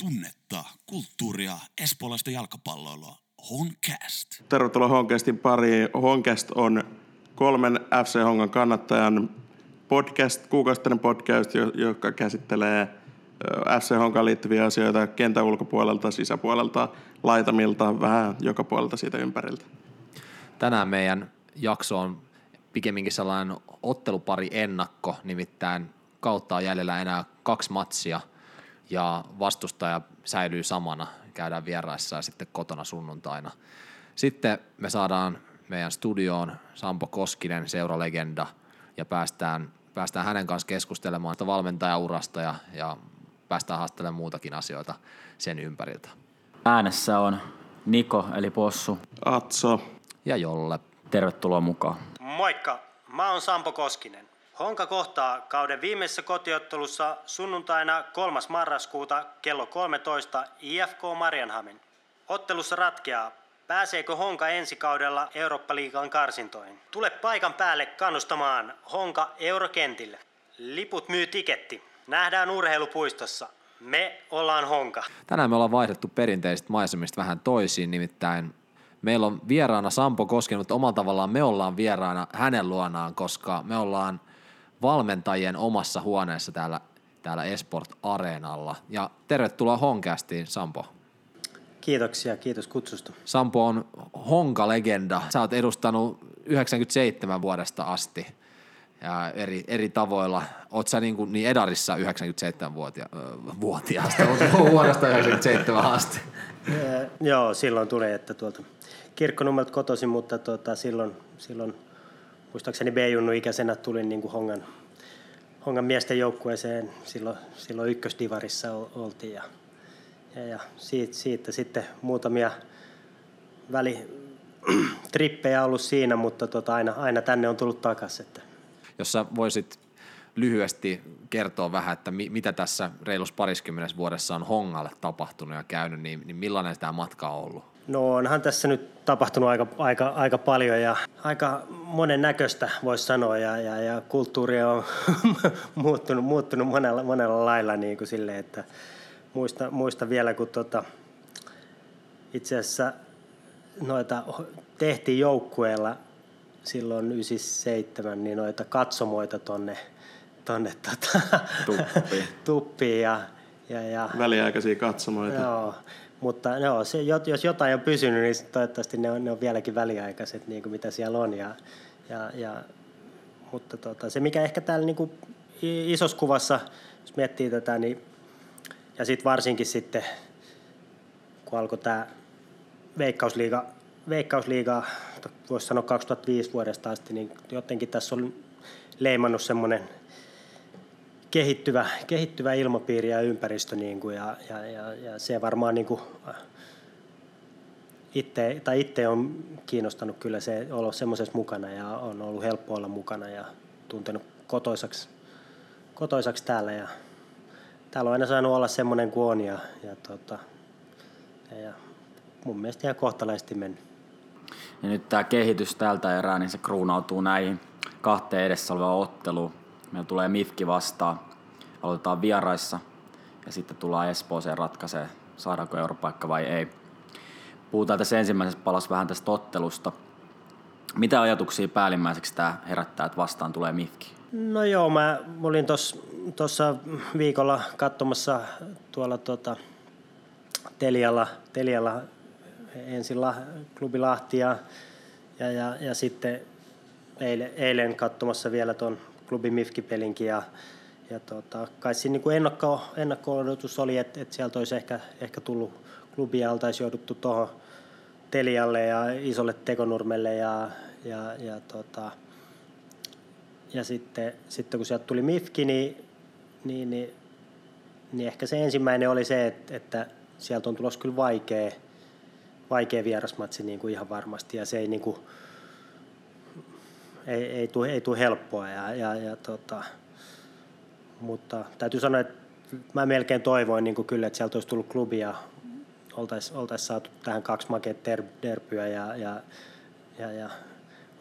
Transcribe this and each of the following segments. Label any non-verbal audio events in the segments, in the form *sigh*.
tunnetta, kulttuuria, espoolaista jalkapalloilua. Honcast. Tervetuloa Honcastin pariin. Honcast on kolmen FC Hongan kannattajan podcast, kuukausittainen podcast, joka käsittelee FC Honkaan liittyviä asioita kentän ulkopuolelta, sisäpuolelta, laitamilta, vähän joka puolelta siitä ympäriltä. Tänään meidän jakso on pikemminkin sellainen ottelupari ennakko, nimittäin kautta on jäljellä enää kaksi matsia ja vastustaja säilyy samana, käydään vieraissa ja sitten kotona sunnuntaina. Sitten me saadaan meidän studioon Sampo Koskinen, seuralegenda, ja päästään, päästään hänen kanssa keskustelemaan valmentajaurasta ja, ja päästään haastelemaan muutakin asioita sen ympäriltä. Äänessä on Niko eli Possu. Atso. Ja Jolle. Tervetuloa mukaan. Moikka, mä oon Sampo Koskinen. Honka kohtaa kauden viimeisessä kotiottelussa sunnuntaina 3. marraskuuta kello 13 IFK Marianhamin. Ottelussa ratkeaa, pääseekö Honka ensi kaudella Eurooppa-liigan karsintoihin. Tule paikan päälle kannustamaan Honka Eurokentille. Liput myy tiketti. Nähdään urheilupuistossa. Me ollaan Honka. Tänään me ollaan vaihdettu perinteisistä maisemista vähän toisiin, nimittäin meillä on vieraana Sampo Koskinen, mutta omalla tavallaan me ollaan vieraana hänen luonaan, koska me ollaan valmentajien omassa huoneessa täällä, täällä Esport Areenalla. Ja tervetuloa Honkästiin, Sampo. Kiitoksia, kiitos kutsusta. Sampo on Honka-legenda. Sä oot edustanut 97 vuodesta asti ja eri, eri tavoilla. Oot sä niin, kuin, niin Edarissa 97-vuotiaasta, vuodesta 97 asti. Joo, silloin tuli, että tuolta kirkkonummelta kotoisin, mutta tuota, silloin, silloin muistaakseni B-junnu ikäisenä tulin niin kuin Hongan, Hongan miesten joukkueeseen, silloin, silloin ykkösdivarissa oltiin ja, ja, ja siitä, siitä, sitten muutamia väli, *clears throat* trippejä ollut siinä, mutta tota, aina, aina tänne on tullut takaisin. Jos sä voisit lyhyesti kertoa vähän, että mi, mitä tässä reilus pariskymmenes vuodessa on Hongalle tapahtunut ja käynyt, niin, niin millainen tämä matka on ollut? No onhan tässä nyt tapahtunut aika, aika, aika paljon ja aika monen näköistä voisi sanoa ja, ja, ja kulttuuri on *laughs* muuttunut, muuttunut monella, monella lailla niin kuin sille, että muista, muista vielä kun tota, itse asiassa noita tehtiin joukkueella silloin 97, niin noita katsomoita tonne, tonne tota, tuppiin. *laughs* tuppiin ja, ja, ja, Väliaikaisia katsomoita. Joo, mutta joo, se, jos jotain on pysynyt, niin toivottavasti ne on, ne on vieläkin väliaikaiset, niin kuin mitä siellä on. Ja, ja, ja, mutta tota, se, mikä ehkä täällä niin kuin isossa kuvassa, jos miettii tätä, niin, ja sitten varsinkin sitten, kun alkoi tämä Veikkausliiga, Veikkausliiga, voisi sanoa 2005 vuodesta asti, niin jotenkin tässä on leimannut semmoinen kehittyvä, kehittyvä ilmapiiri ja ympäristö niin kuin, ja, ja, ja, ja, se varmaan niin kuin, itse, tai itse on kiinnostanut kyllä se olla semmoisessa mukana ja on ollut helppo olla mukana ja tuntenut kotoisaksi, kotoisaksi täällä ja täällä on aina saanut olla semmoinen kuin on ja, ja, tota, ja, ja mun mielestä ihan kohtalaisesti mennyt. Ja nyt tämä kehitys tältä erää, niin se kruunautuu näihin kahteen edessä olevaan otteluun. Meillä tulee Mifki vastaan, aloitetaan vieraissa ja sitten tullaan Espooseen ratkaisee, saadaanko europaikka vai ei. Puhutaan tässä ensimmäisessä palassa vähän tästä ottelusta. Mitä ajatuksia päällimmäiseksi tämä herättää, että vastaan tulee Mifki? No joo, mä olin tuossa viikolla katsomassa tuolla tota, Telialla, Telialla ensin La, klubi Lahti ja, ja, ja, ja sitten eilen, eilen katsomassa vielä tuon klubi Mifki-pelinkin ja, ja tota, kai siinä niin ennakko, ennakko-odotus oli, että, että sieltä olisi ehkä, ehkä tullut klubia, oltaisiin jouduttu tuohon Telialle ja isolle Tekonurmelle ja, ja, ja, tota, ja sitten, sitten kun sieltä tuli Mifki, niin, niin, niin, niin ehkä se ensimmäinen oli se, että, että sieltä on tulossa kyllä vaikea, vaikea vierasmatsi niin kuin ihan varmasti ja se ei, niin kuin, ei, ei, tule, ei tule helppoa ja, ja, ja tota, mutta täytyy sanoa, että mä melkein toivoin niin kyllä, että sieltä olisi tullut klubi ja oltaisiin oltais saatu tähän kaksi makeet derbyä ja, ja, ja, ja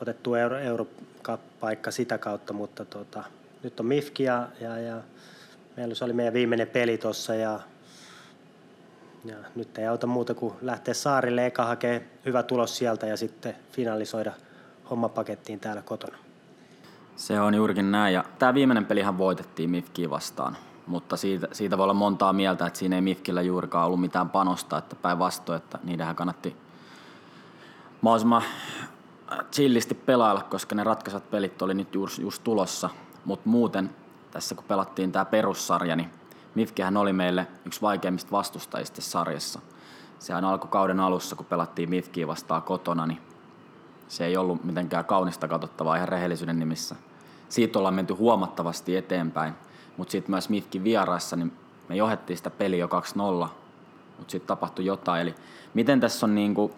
otettu euro, europaikka sitä kautta, mutta tota, nyt on Mifki ja, ja, ja meillä se oli meidän viimeinen peli tuossa ja ja nyt ei auta muuta kuin lähteä saarille, eka hakee hyvä tulos sieltä ja sitten finalisoida hommapakettiin täällä kotona. Se on juurikin näin. Ja tämä viimeinen pelihän voitettiin Mifkiä vastaan, mutta siitä, siitä voi olla montaa mieltä, että siinä ei Mifkillä juurikaan ollut mitään panosta, että päinvastoin, että niidenhän kannatti mahdollisimman chillisti pelailla, koska ne ratkaiset pelit oli nyt just, just tulossa. Mutta muuten tässä kun pelattiin tämä perussarja, niin Mifkihän oli meille yksi vaikeimmista vastustajista sarjassa. Sehän alkoi kauden alussa, kun pelattiin Mifkiä vastaan kotona, niin se ei ollut mitenkään kaunista katsottavaa ihan rehellisyyden nimissä. Siitä ollaan menty huomattavasti eteenpäin, mutta sitten myös Mifkin vieraissa, niin me johdettiin sitä peliä jo 2-0, mutta sitten tapahtui jotain. Eli miten tässä on niinku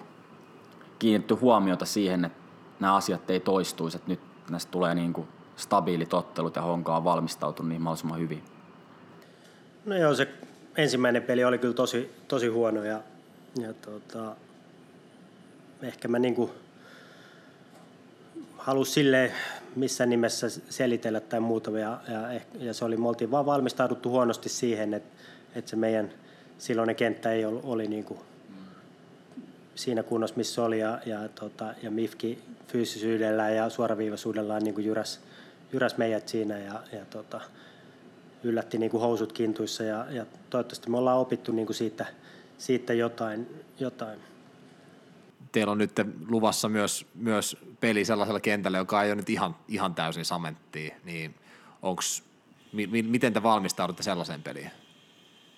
kiinnitty huomiota siihen, että nämä asiat ei toistuisi, että nyt näistä tulee niinku stabiilit ottelut ja Honka on valmistautunut niin mahdollisimman hyvin? No joo, se ensimmäinen peli oli kyllä tosi, tosi huono ja, ja tota, ehkä mä niinku halus sille missä nimessä selitellä tai muuta ja, ja, ja se oli, me oltiin vaan valmistauduttu huonosti siihen, että, että se meidän silloinen kenttä ei ollut, oli niin kuin siinä kunnossa, missä oli ja, ja, tota, ja Mifki fyysisyydellään ja suoraviivaisuudellaan niin kuin jyräs, jyräs meidät siinä ja, ja tota, yllätti niin kuin housut kintuissa ja, ja toivottavasti me ollaan opittu niin kuin siitä, siitä jotain, jotain. Teillä on nyt luvassa myös, myös peli sellaisella kentällä, joka ei ole nyt ihan, ihan täysin samenttia, niin onks, mi, mi, miten te valmistaudutte sellaiseen peliin?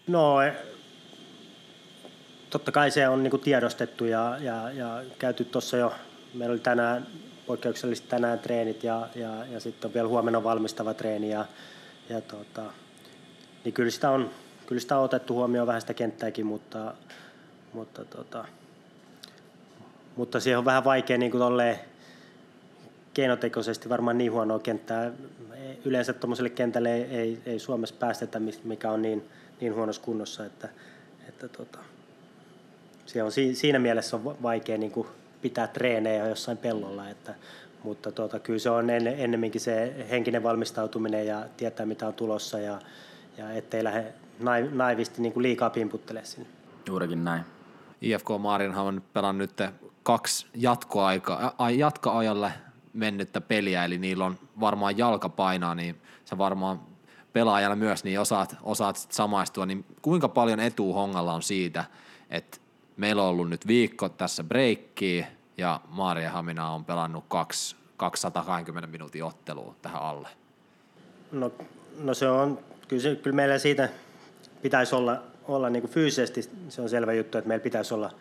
No, e, totta kai se on niin kuin tiedostettu ja, ja, ja käyty tuossa jo, meillä oli tänään poikkeuksellisesti tänään treenit ja, ja, ja sitten on vielä huomenna valmistava treeni ja, ja tota, niin kyllä sitä, on, kyllä sitä on otettu huomioon vähän sitä kenttääkin, mutta, mutta, tota, mutta siihen on vähän vaikea niin kuin keinotekoisesti varmaan niin huonoa kenttää. Yleensä tuommoiselle kentälle ei, ei, ei Suomessa päästetä, mikä on niin, niin huonossa kunnossa, että, että tota, se on, siinä mielessä on vaikea niin kuin pitää treenejä jossain pellolla, että, mutta tota, kyllä se on en, ennemminkin se henkinen valmistautuminen ja tietää mitä on tulossa ja, ja ettei lähde naivisti niin kuin liikaa pimputtelemaan sinne. Juurikin näin. IFK Maarinhan on pelannut nyt kaksi jatkoaika, jatkoajalle mennyttä peliä, eli niillä on varmaan jalka painaa, niin sä varmaan pelaajana myös niin osaat, osaat samaistua, niin kuinka paljon etu Hongalla on siitä, että meillä on ollut nyt viikko tässä breikkiä ja Maaria Hamina on pelannut kaksi, 220 minuutin ottelua tähän alle? No, no se on, kyllä, se, kyllä meillä siitä pitäisi olla, olla niin kuin fyysisesti, se on selvä juttu, että meillä pitäisi olla,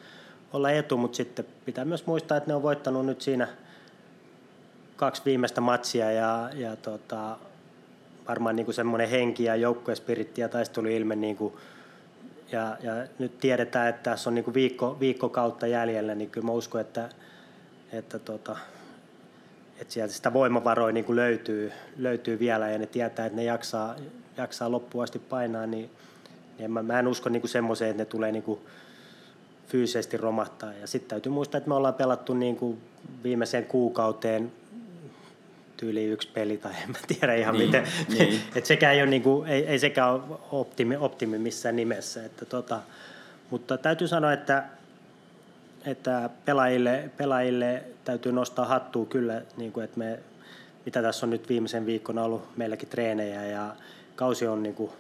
olla etu, mutta sitten pitää myös muistaa, että ne on voittanut nyt siinä – kaksi viimeistä matsia ja, ja tota, varmaan niin semmoinen henki ja joukkuespiritti ja ilme niin kuin, ja, ja, nyt tiedetään, että tässä on niin kuin viikko, viikko kautta jäljellä, niin kyllä mä uskon, että, että, tota, että sieltä sitä voimavaroja niin kuin löytyy, löytyy vielä ja ne tietää, että ne jaksaa, jaksaa loppuun asti painaa, niin, niin mä, mä en usko niin semmoiseen, että ne tulee niin kuin fyysisesti romahtaa. Ja sitten täytyy muistaa, että me ollaan pelattu niin kuin viimeiseen kuukauteen tyyli yksi peli tai en mä tiedä ihan niin, miten. Niin. *laughs* Et sekään ei, ole niinku, ei, ei sekään ole optimi, optimi missään nimessä. Että tota, mutta täytyy sanoa, että, että pelaajille, pelaajille täytyy nostaa hattua kyllä, niin kuin, että me, mitä tässä on nyt viimeisen viikon ollut meilläkin treenejä ja kausi on niin kuin,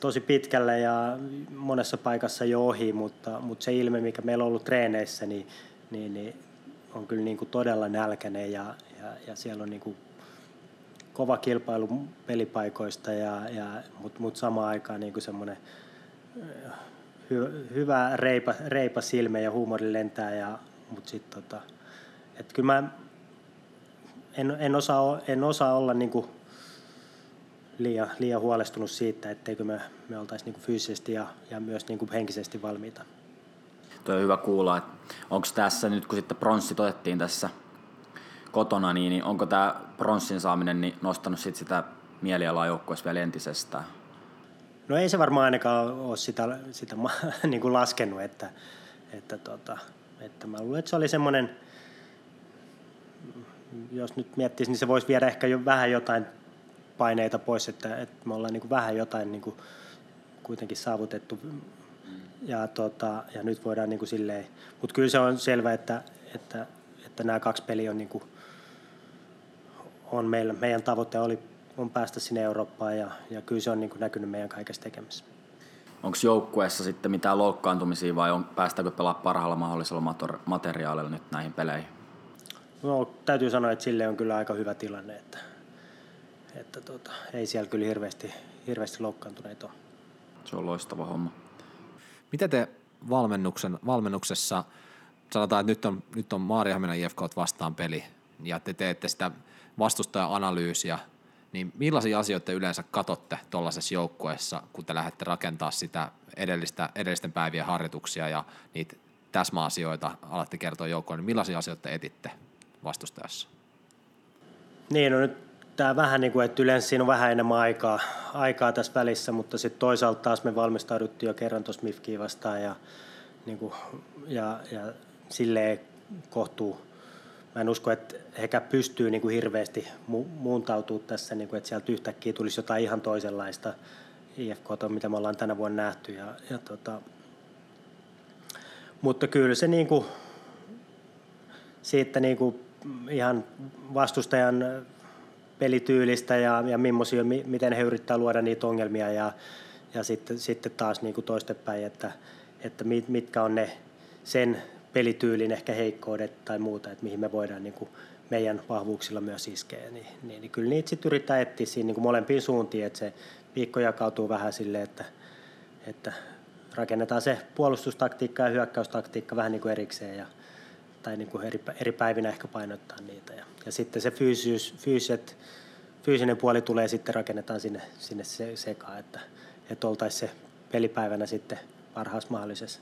tosi pitkällä ja monessa paikassa jo ohi, mutta, mutta se ilme, mikä meillä on ollut treeneissä, niin, niin, niin on kyllä niin kuin todella nälkäinen ja, ja, ja siellä on niin kuin kova kilpailu pelipaikoista, ja, ja, mutta mut samaan aikaan niin kuin semmoinen hy, hyvä reipa, reipa silmä ja huumori lentää, ja, mutta sitten tota, että kyllä mä en, en, osaa, en osaa olla niin kuin liian, liian huolestunut siitä, etteikö me, me oltaisiin niin kuin fyysisesti ja, ja myös niin kuin henkisesti valmiita. Tuo on hyvä kuulla, että onko tässä nyt, kun sitten pronssit otettiin tässä kotona, niin, niin onko tämä pronssin saaminen niin nostanut sit sitä mielialaa joukkueessa vielä entisestään? No ei se varmaan ainakaan ole sitä, sitä *laughs* niin kuin laskenut, että, että, tota, että mä luulen, että se oli semmoinen, jos nyt miettisi, niin se voisi viedä ehkä jo vähän jotain paineita pois, että, että me ollaan niin kuin vähän jotain niin kuin kuitenkin saavutettu Ja, tota, ja nyt voidaan niin kuin silleen, mutta kyllä se on selvä, että, että, että nämä kaksi peliä on, niin kuin, on meillä, meidän tavoite oli, on päästä sinne Eurooppaan ja, ja kyllä se on niin kuin näkynyt meidän kaikessa tekemisessä. Onko joukkueessa sitten mitään loukkaantumisia vai on, päästäänkö pelaamaan parhaalla mahdollisella materiaalilla nyt näihin peleihin? No, täytyy sanoa, että sille on kyllä aika hyvä tilanne, että, että tota, ei siellä kyllä hirveästi, hirveästi loukkaantuneita ole. Se on loistava homma. Miten te valmennuksen, valmennuksessa, sanotaan, että nyt on, nyt on Maariahminan IFK vastaan peli, ja te teette sitä vastustaja-analyysiä, niin millaisia asioita te yleensä katsotte tuollaisessa joukkueessa, kun te lähdette rakentaa sitä edellistä, edellisten päivien harjoituksia ja niitä täsmäasioita alatte kertoa joukkoon, niin millaisia asioita te etitte vastustajassa? Niin, no nyt tämä vähän niin kuin, että yleensä siinä on vähän enemmän aikaa, aikaa tässä välissä, mutta sitten toisaalta taas me valmistauduttiin jo kerran tuossa MIFKiin vastaan ja, niin kuin, ja, ja silleen kohtuu. Mä en usko, että hekä pystyy niin kuin hirveästi mu- muuntautumaan tässä, niin kuin, että sieltä yhtäkkiä tulisi jotain ihan toisenlaista IFK, mitä me ollaan tänä vuonna nähty. Ja, ja tota, mutta kyllä se niin kuin, siitä niin kuin ihan vastustajan pelityylistä ja, ja millaisia, miten he yrittää luoda niitä ongelmia ja, ja sitten, sitten taas niin kuin toistepäin, että, että mitkä on ne sen pelityylin ehkä heikkoudet tai muuta, että mihin me voidaan niin kuin meidän vahvuuksilla myös iskeä, niin, niin, niin kyllä niitä sitten yrittää etsiä siinä niin kuin molempiin suuntiin, että se viikko jakautuu vähän silleen, että, että rakennetaan se puolustustaktiikka ja hyökkäystaktiikka vähän niin kuin erikseen ja, tai niin kuin eri, eri päivinä ehkä painottaa niitä. Ja, ja sitten se fyysisyys, fyysiset, fyysinen puoli tulee sitten rakennetaan sinne, sinne se, sekaan, että, että oltaisiin se pelipäivänä sitten parhaassa mahdollisessa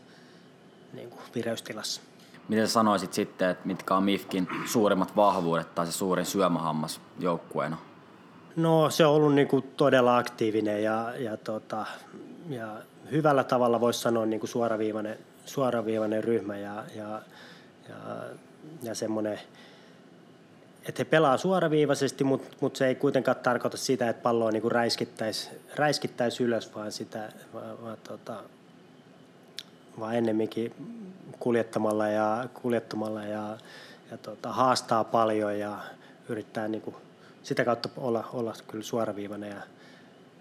niin kuin vireystilassa. Miten sanoisit sitten, että mitkä on MIFKin suurimmat vahvuudet tai se suurin syömähammas joukkueena? No se on ollut niin kuin todella aktiivinen ja, ja, tota, ja hyvällä tavalla voisi sanoa niin kuin suoraviivainen, suoraviivainen ryhmä ja, ja, ja, ja semmoinen, että he pelaa suoraviivaisesti, mutta mut se ei kuitenkaan tarkoita sitä, että palloa niin räiskittäisi räiskittäisi ylös, vaan, sitä, vaan, vaan, tota, vaan ennemminkin kuljettamalla ja, kuljettamalla ja, ja tota, haastaa paljon ja yrittää niin kuin sitä kautta olla, olla kyllä suoraviivainen ja,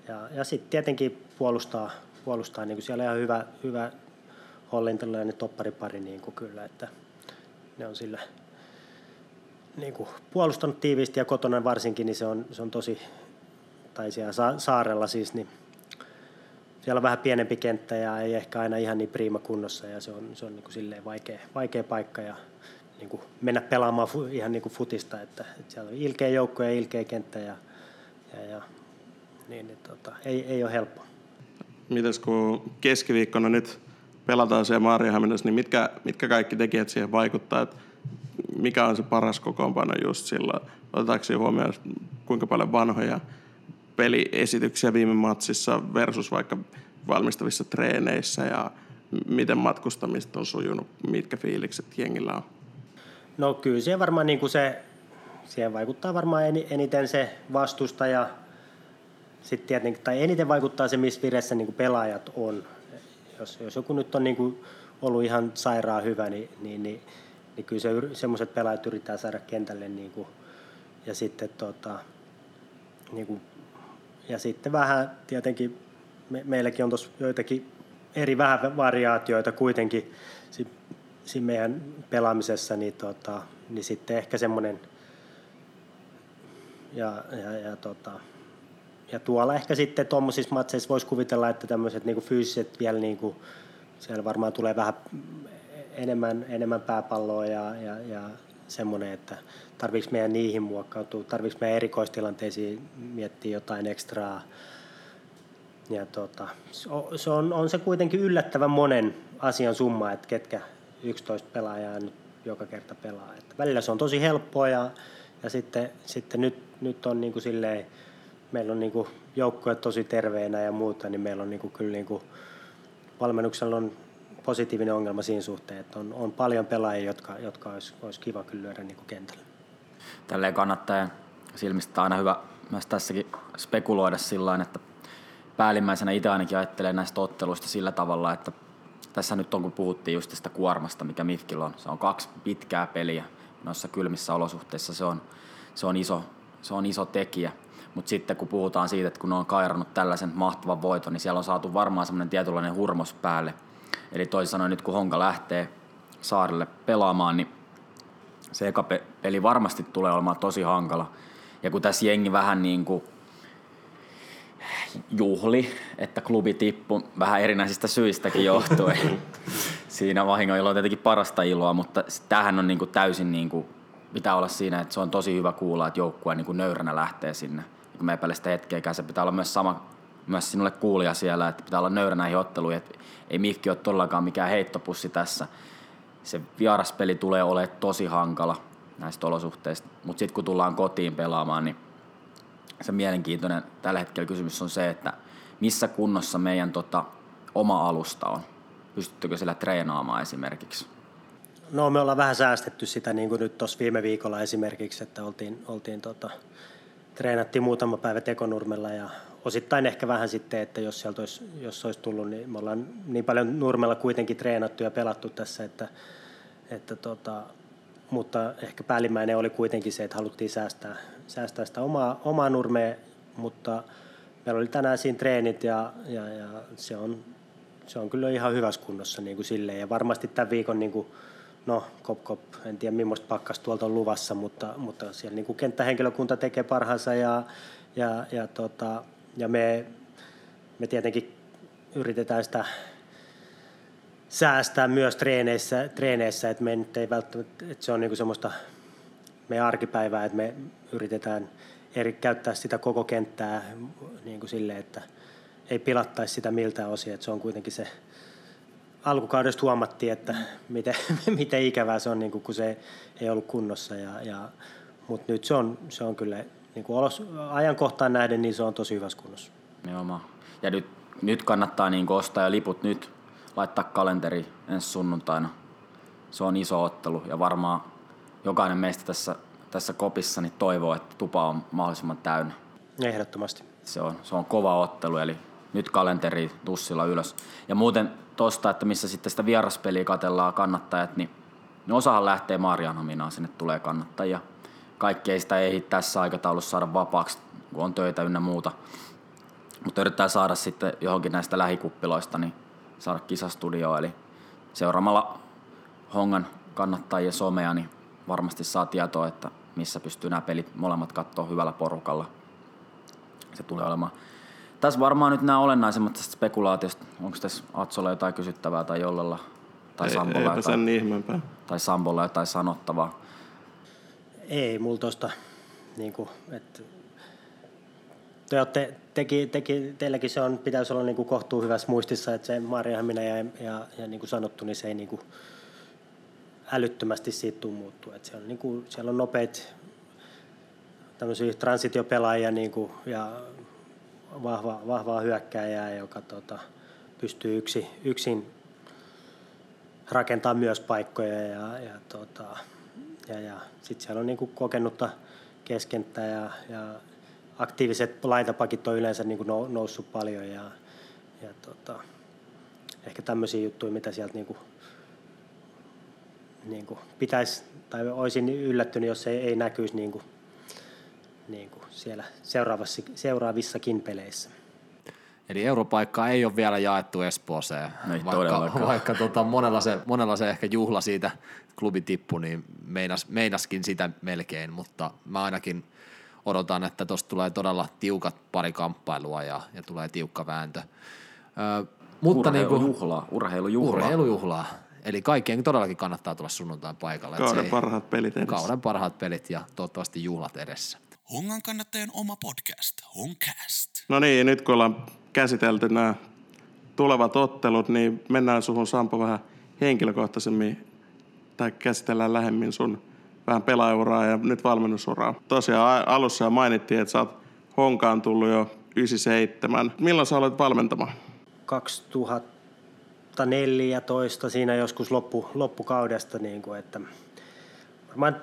ja, ja sitten tietenkin puolustaa, puolustaa niin siellä on ihan hyvä, hyvä hollintalainen topparipari niin kyllä, että ne on sillä niin kuin puolustanut tiiviisti ja kotona varsinkin, niin se on, se on tosi, tai siellä saarella siis, niin siellä on vähän pienempi kenttä ja ei ehkä aina ihan niin priima kunnossa ja se on, se on niin kuin silleen vaikea, vaikea paikka ja niin kuin mennä pelaamaan ihan niin kuin futista, että, että siellä on ilkeä joukko ja ilkeä kenttä ja, ja, ja niin, niin tota, ei, ei ole helppo. Mites kun keskiviikkona nyt pelataan siellä Maariahaminassa, niin mitkä, mitkä kaikki tekijät siihen vaikuttaa? Että mikä on se paras kokoonpano just sillä? Otetaanko huomioon kuinka paljon vanhoja peliesityksiä viime matsissa versus vaikka valmistavissa treeneissä ja miten matkustamista on sujunut, mitkä fiilikset jengillä on? No kyllä siihen varmaan niin kuin se, siihen vaikuttaa varmaan eniten se vastustaja, sitten tietenkin, tai eniten vaikuttaa se, missä vireessä niin pelaajat on. Jos, jos joku nyt on niin kuin ollut ihan sairaan hyvä, niin, niin, niin, niin kyllä se, semmoiset pelaajat yrittää saada kentälle. Niin kuin, ja sitten tota, niin kuin ja sitten vähän tietenkin, me, meilläkin on tuossa joitakin eri vähän variaatioita kuitenkin siinä meidän pelaamisessa, niin, tota, niin sitten ehkä semmoinen, ja, ja, ja, tota, ja tuolla ehkä sitten tuommoisissa matseissa voisi kuvitella, että tämmöiset niin fyysiset vielä, niin kuin, siellä varmaan tulee vähän enemmän, enemmän pääpalloa ja, ja, ja semmoinen, että tarviiko meidän niihin muokkautua, tarviiko meidän erikoistilanteisiin miettiä jotain ekstraa. Ja tota, se on, on se kuitenkin yllättävän monen asian summa, että ketkä 11 pelaajaa nyt joka kerta pelaa. Että välillä se on tosi helppoa ja, ja sitten, sitten nyt, nyt on niin kuin silleen, meillä on niin joukkoja tosi terveenä ja muuta, niin meillä on niin kuin kyllä niin kuin, valmennuksella on positiivinen ongelma siinä suhteen, että on, on paljon pelaajia, jotka, jotka olisi, olisi kiva kyllä lyödä niin kuin kentällä. Tälleen kannattaa silmistä aina hyvä myös tässäkin spekuloida sillä että päällimmäisenä itse ainakin ajattelee näistä otteluista sillä tavalla, että tässä nyt on, kun puhuttiin just tästä kuormasta, mikä Mifkillä on, se on kaksi pitkää peliä noissa kylmissä olosuhteissa, se on, se on, iso, se on iso tekijä. Mutta sitten kun puhutaan siitä, että kun ne on kairannut tällaisen mahtavan voiton, niin siellä on saatu varmaan semmoinen tietynlainen hurmos päälle. Eli toisin sanoen nyt kun Honka lähtee saarelle pelaamaan, niin se eka peli varmasti tulee olemaan tosi hankala. Ja kun tässä jengi vähän niin kuin juhli, että klubi tippu vähän erinäisistä syistäkin johtuen. *laughs* siinä vahingoilla on tietenkin parasta iloa, mutta tämähän on niin kuin täysin niin kuin, pitää olla siinä, että se on tosi hyvä kuulla, että joukkue niin kuin nöyränä lähtee sinne. Kun me epäile sitä hetkeäkään, se pitää olla myös sama myös sinulle kuulija siellä, että pitää olla nöyrä näihin otteluihin, että ei Mifki ole todellakaan mikään heittopussi tässä. Se vieraspeli tulee olemaan tosi hankala näistä olosuhteista, mutta sitten kun tullaan kotiin pelaamaan, niin se mielenkiintoinen tällä hetkellä kysymys on se, että missä kunnossa meidän tota, oma alusta on. Pystyttekö sillä treenaamaan esimerkiksi? No me ollaan vähän säästetty sitä niin kuin nyt tuossa viime viikolla esimerkiksi, että oltiin, oltiin tota, treenattiin muutama päivä tekonurmella ja osittain ehkä vähän sitten, että jos sieltä olisi, jos olisi tullut, niin me ollaan niin paljon nurmella kuitenkin treenattu ja pelattu tässä, että, että tota, mutta ehkä päällimmäinen oli kuitenkin se, että haluttiin säästää, säästää sitä omaa, omaa nurmea, mutta meillä oli tänään siinä treenit ja, ja, ja se, on, se on kyllä ihan hyvässä kunnossa niin kuin silleen. Ja varmasti tämän viikon, niin kuin, no kop kop, en tiedä millaista pakkas tuolta on luvassa, mutta, mutta siellä niin kenttähenkilökunta tekee parhaansa ja, ja, ja, tota, ja me, me tietenkin yritetään sitä säästää myös treeneissä, treeneissä että me nyt ei välttämättä, että se on niin semmoista meidän arkipäivää, että me yritetään eri, käyttää sitä koko kenttää niin kuin sille, että ei pilattaisi sitä miltä osin, että se on kuitenkin se, alkukaudesta huomattiin, että miten, *laughs* miten ikävää se on, niin kuin, kun se ei ollut kunnossa, ja, ja, mutta nyt se on, se on kyllä niin kuin olos, ajankohtaan nähden, niin se on tosi hyvässä kunnossa. Joo, ja nyt, nyt kannattaa niin ostaa ja liput nyt laittaa kalenteri ensi sunnuntaina. Se on iso ottelu ja varmaan jokainen meistä tässä, tässä kopissa niin toivoo, että tupa on mahdollisimman täynnä. Ehdottomasti. Se on, se on kova ottelu, eli nyt kalenteri tussilla ylös. Ja muuten tosta, että missä sitten sitä vieraspeliä katellaan kannattajat, niin, niin osahan lähtee Maarianhaminaan, sinne tulee kannattajia. Kaikki ei sitä ehdi tässä aikataulussa saada vapaaksi, kun on töitä ynnä muuta. Mutta yrittää saada sitten johonkin näistä lähikuppiloista, niin saada kisastudioon. Eli seuraamalla Hongan kannattajien somea, niin varmasti saa tietoa, että missä pystyy nämä pelit molemmat katsoa hyvällä porukalla. Se tulee olemaan. Tässä varmaan nyt nämä olennaisemmat tästä spekulaatiosta. Onko tässä Atsolla jotain kysyttävää tai jollella? Tai Sambolla jotain, sen ihmeempää. Tai Sambolla jotain sanottavaa? Ei, mulla tosta, niin kuin, että te olette, teki, teki, teilläkin se on, pitäisi olla niin kuin kohtuu hyvässä muistissa, että se Marjahamina ja, ja, ja niin kuin sanottu, niin se ei niin kuin älyttömästi siitä tule muuttua. Että siellä, on, niin kuin, siellä on nopeat tämmöisiä transitiopelaajia niin kuin, ja vahva, vahvaa hyökkääjää, joka tota, pystyy yksi, yksin rakentaa myös paikkoja ja, ja, tota, ja, ja sitten siellä on niin kuin kokenutta keskenttää ja, ja aktiiviset laitapakit on yleensä niin kuin noussut paljon ja, ja tota, ehkä tämmöisiä juttuja, mitä sieltä niin kuin, niin kuin pitäisi, tai olisin yllättynyt, jos ei, ei näkyisi niin kuin, niin kuin siellä seuraavassa, seuraavissakin peleissä. Eli europaikkaa ei ole vielä jaettu Espooseen, no ei vaikka, vaikka tota, monella, se, monella se ehkä juhla siitä klubi tippu, niin meinas, meinaskin sitä melkein, mutta mä ainakin – odotan, että tuosta tulee todella tiukat pari kamppailua ja, ja tulee tiukka vääntö. Ö, mutta urheilujuhlaa, niin urheilujuhlaa. Urheilujuhlaa. Eli kaikkien todellakin kannattaa tulla sunnuntain paikalle. Kauden parhaat pelit edessä. Kauden parhaat pelit ja toivottavasti juhlat edessä. Hongan kannattajan oma podcast, Honcast. No niin, nyt kun ollaan käsitelty nämä tulevat ottelut, niin mennään suhun Sampo vähän henkilökohtaisemmin tai käsitellään lähemmin sun vähän pelaajuraa ja nyt valmennusuraa. Tosiaan alussa jo mainittiin, että sä oot Honkaan tullut jo 97. Milloin sä olet valmentamaan? 2014 siinä joskus loppu, loppukaudesta, niin kuin, että varmaan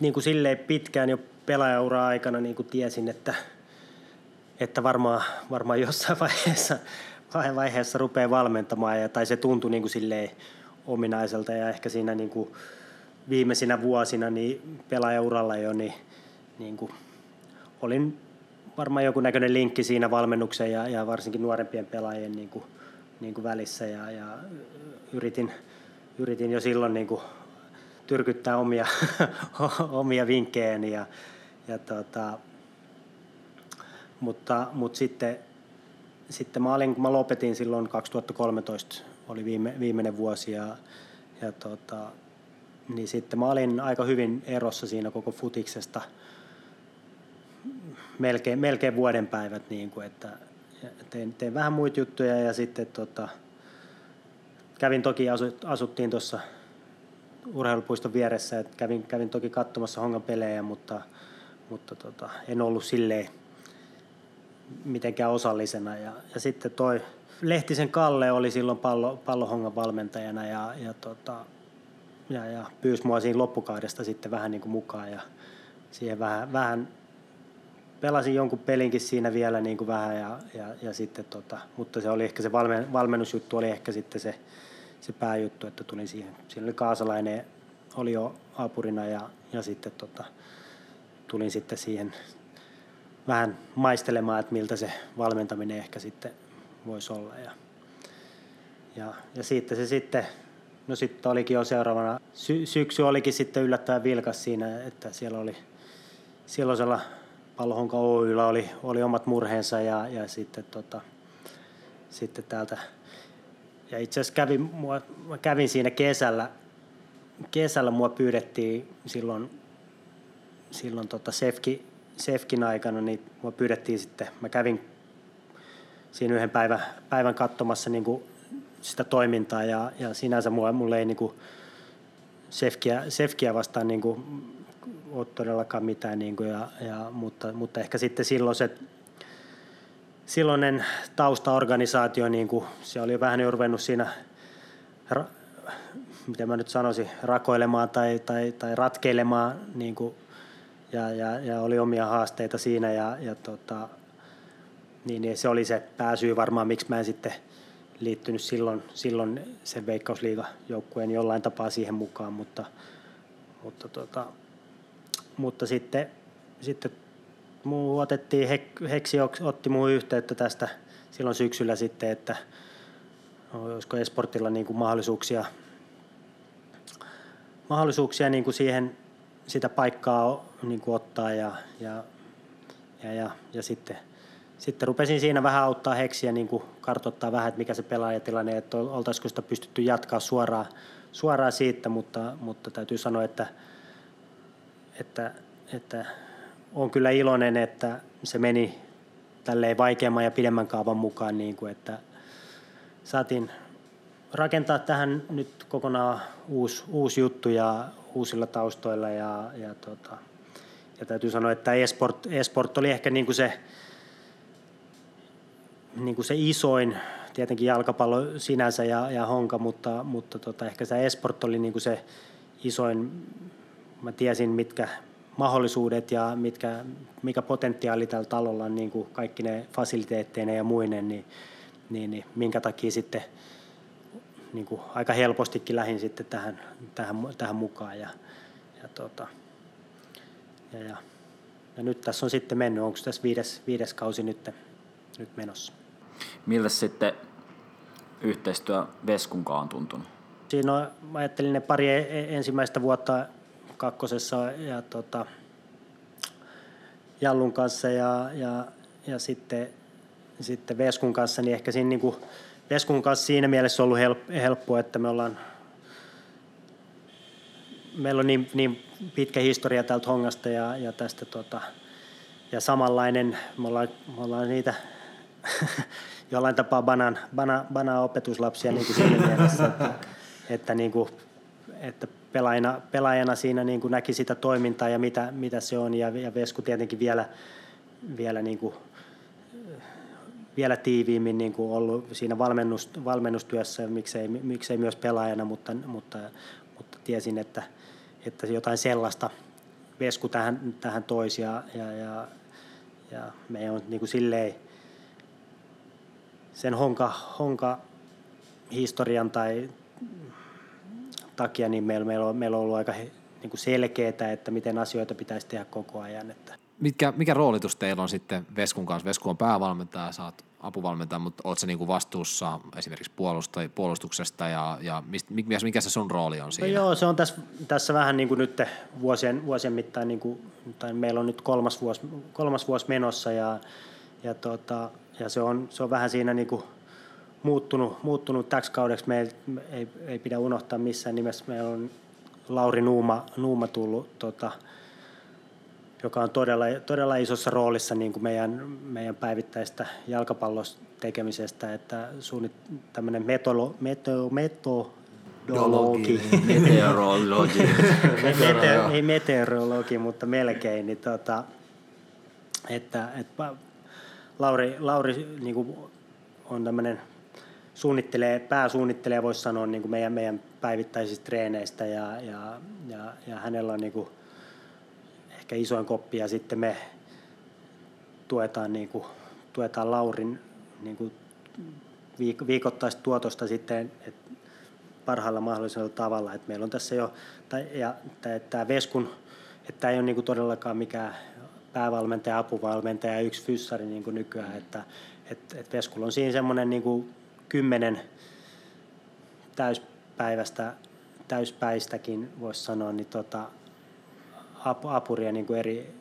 niin kuin silleen pitkään jo pelaajaura aikana niin kuin tiesin, että, että varmaan, varmaan jossain vaiheessa, vaiheessa rupeaa valmentamaan, ja, tai se tuntui niin kuin silleen ominaiselta, ja ehkä siinä niin kuin viimeisinä vuosina niin pelaajauralla jo, niin, niin kuin olin varmaan joku näköinen linkki siinä valmennuksen ja, ja varsinkin nuorempien pelaajien niin kuin, niin kuin välissä, ja, ja yritin, yritin jo silloin niin kuin tyrkyttää omia, *laughs* omia vinkkejäni, ja, ja tota, mutta, mutta sitten, sitten mä, olin, mä lopetin silloin 2013, oli viime, viimeinen vuosi ja, ja tota, niin sitten mä olin aika hyvin erossa siinä koko futiksesta. Melkein, melkein vuoden päivät, niin kuin, että tein, tein vähän muita juttuja ja sitten tota, kävin toki, asuttiin tuossa urheilupuiston vieressä, että kävin, kävin toki katsomassa Hongan pelejä, mutta, mutta tota, en ollut silleen mitenkään osallisena. Ja, ja sitten toi Lehtisen Kalle oli silloin pallo, pallohongan valmentajana ja, ja, tota, ja, ja pyysi mua siinä loppukaudesta sitten vähän niin kuin mukaan ja siihen vähän, vähän pelasin jonkun pelinkin siinä vielä niin kuin vähän ja, ja, ja sitten tota, mutta se oli ehkä se valmen, valmennusjuttu oli ehkä sitten se, se pääjuttu, että tulin siihen. Siinä oli kaasalainen, oli jo apurina ja, ja sitten tota, tulin sitten siihen vähän maistelemaan, että miltä se valmentaminen ehkä sitten voisi olla. Ja, ja, ja siitä se sitten, no sitten olikin jo seuraavana, sy- syksy olikin sitten yllättävän vilkas siinä, että siellä oli silloisella Pallohonka Oyllä oli, oli omat murheensa ja, ja sitten, tota, sitten täältä, ja itse asiassa kävin, mua, kävin siinä kesällä, kesällä mua pyydettiin silloin, silloin tota Sefki, Sefkin aikana, niin mua pyydettiin sitten, mä kävin siinä yhden päivän, päivän katsomassa niin sitä toimintaa ja, ja sinänsä mulle, mulle ei niin kuin Sefkiä, Sefkiä vastaan niin kuin ole todellakaan mitään, niin kuin, ja, ja, mutta, mutta ehkä sitten silloin se silloinen taustaorganisaatio, niin kuin, se oli vähän jo ruvennut siinä, ra, miten mä nyt sanoisin, rakoilemaan tai, tai, tai ratkeilemaan niin kuin, ja, ja, ja, oli omia haasteita siinä ja, ja tota, niin, niin se oli se pääsyy varmaan, miksi mä en sitten liittynyt silloin, silloin sen veikkausliigajoukkueen jollain tapaa siihen mukaan, mutta, mutta, tota, mutta sitten, sitten muu otettiin, Heksi otti muu yhteyttä tästä silloin syksyllä sitten, että olisiko Esportilla niin kuin mahdollisuuksia, mahdollisuuksia niin kuin siihen sitä paikkaa niin kuin ottaa ja, ja, ja, ja, ja sitten, sitten rupesin siinä vähän auttaa Heksiä niin kuin kartoittaa vähän, että mikä se pelaajatilanne, että oltaisiko sitä pystytty jatkaa suoraan, suoraan siitä, mutta, mutta täytyy sanoa, että, että, että on kyllä iloinen, että se meni tälleen vaikeamman ja pidemmän kaavan mukaan, niin kuin, että saatiin rakentaa tähän nyt kokonaan uusi, uusi juttu ja uusilla taustoilla ja, ja, tota, ja täytyy sanoa, että esport, esport oli ehkä niin kuin se, niin kuin se isoin, tietenkin jalkapallo sinänsä ja, ja honka, mutta, mutta tota, ehkä se esport oli niin kuin se isoin, mä tiesin mitkä mahdollisuudet ja mitkä, mikä potentiaali tällä talolla on, niin kuin kaikki ne fasiliteetteina ja muinen, niin, niin, niin minkä takia sitten niin kuin aika helpostikin lähdin sitten tähän, tähän, tähän mukaan. Ja, ja, tota, ja, ja, ja, nyt tässä on sitten mennyt, onko tässä viides, viides kausi nyt, nyt menossa. Miltä sitten yhteistyö Veskunkaan on tuntunut? Siinä on, mä ajattelin ne pari e-, e-, ensimmäistä vuotta kakkosessa ja tota, Jallun kanssa ja, ja, ja sitten, sitten Veskun kanssa, niin ehkä siinä niin kuin Veskun kanssa siinä mielessä ollut helppo, että me ollaan meillä on niin, niin pitkä historia tältä hongasta ja, ja tästä tota, ja samanlainen, me ollaan, me ollaan niitä *laughs* jollain tapaa banan, bana, bana opetuslapsia niin kuin siinä *laughs* mielessä, että, että, niin kuin, että pelaajana, pelaajana siinä niin kuin näki sitä toimintaa ja mitä, mitä se on ja, ja Vesku tietenkin vielä, vielä niin kuin vielä tiiviimmin niin kuin ollut siinä valmennus, valmennustyössä, miksei, miksei myös pelaajana, mutta, mutta, mutta tiesin, että, että jotain sellaista Vesku tähän, tähän toisi ja, ja, ja, ja me on niin kuin silleen, sen honka, honka historian tai takia niin meillä, meillä, on, meillä on ollut aika niin kuin selkeää, että miten asioita pitäisi tehdä koko ajan. Että. Mitkä, mikä roolitus teillä on sitten Veskun kanssa? Vesku on päävalmentaja, saat apuvalmentaja, mutta oletko se niinku vastuussa esimerkiksi puolustuksesta ja, ja mist, mikä, mikä se sun rooli on siinä? No joo, se on tässä, tässä vähän niin kuin nyt vuosien, vuosien mittaan, niin kuin, tai meillä on nyt kolmas vuosi, kolmas vuosi menossa ja, ja, tota, ja se, on, se on vähän siinä niin kuin muuttunut, muuttunut täksi kaudeksi. Me ei, ei, pidä unohtaa missään nimessä. Meillä on Lauri Nuuma, Nuuma tullut tota, joka on todella, todella isossa roolissa niin kuin meidän, meidän päivittäistä jalkapallosta tekemisestä, että suunnit tämmöinen metolo, meto, metodologi, meteorologi, *laughs* Mete, ei meteorologi, mutta melkein, niin tota, että, että Lauri, Lauri niin kuin on tämmöinen suunnittelee, pääsuunnittelee voisi sanoa niin kuin meidän, meidän päivittäisistä treeneistä ja, ja, ja, ja hänellä on niin kuin ehkä isoin koppi ja sitten me tuetaan, niin kuin, tuetaan Laurin niin kuin viik- viikoittaista tuotosta sitten että parhaalla mahdollisella tavalla. Että meillä on tässä jo, tai, ja tämä Veskun, että tämä ei ole niin kuin todellakaan mikään päävalmentaja, apuvalmentaja ja yksi fyssari niin kuin nykyään, että et, et Veskulla on siinä semmoinen niin kuin kymmenen täyspäivästä, täyspäistäkin voisi sanoa, niin tota, apuria niin kuin eri,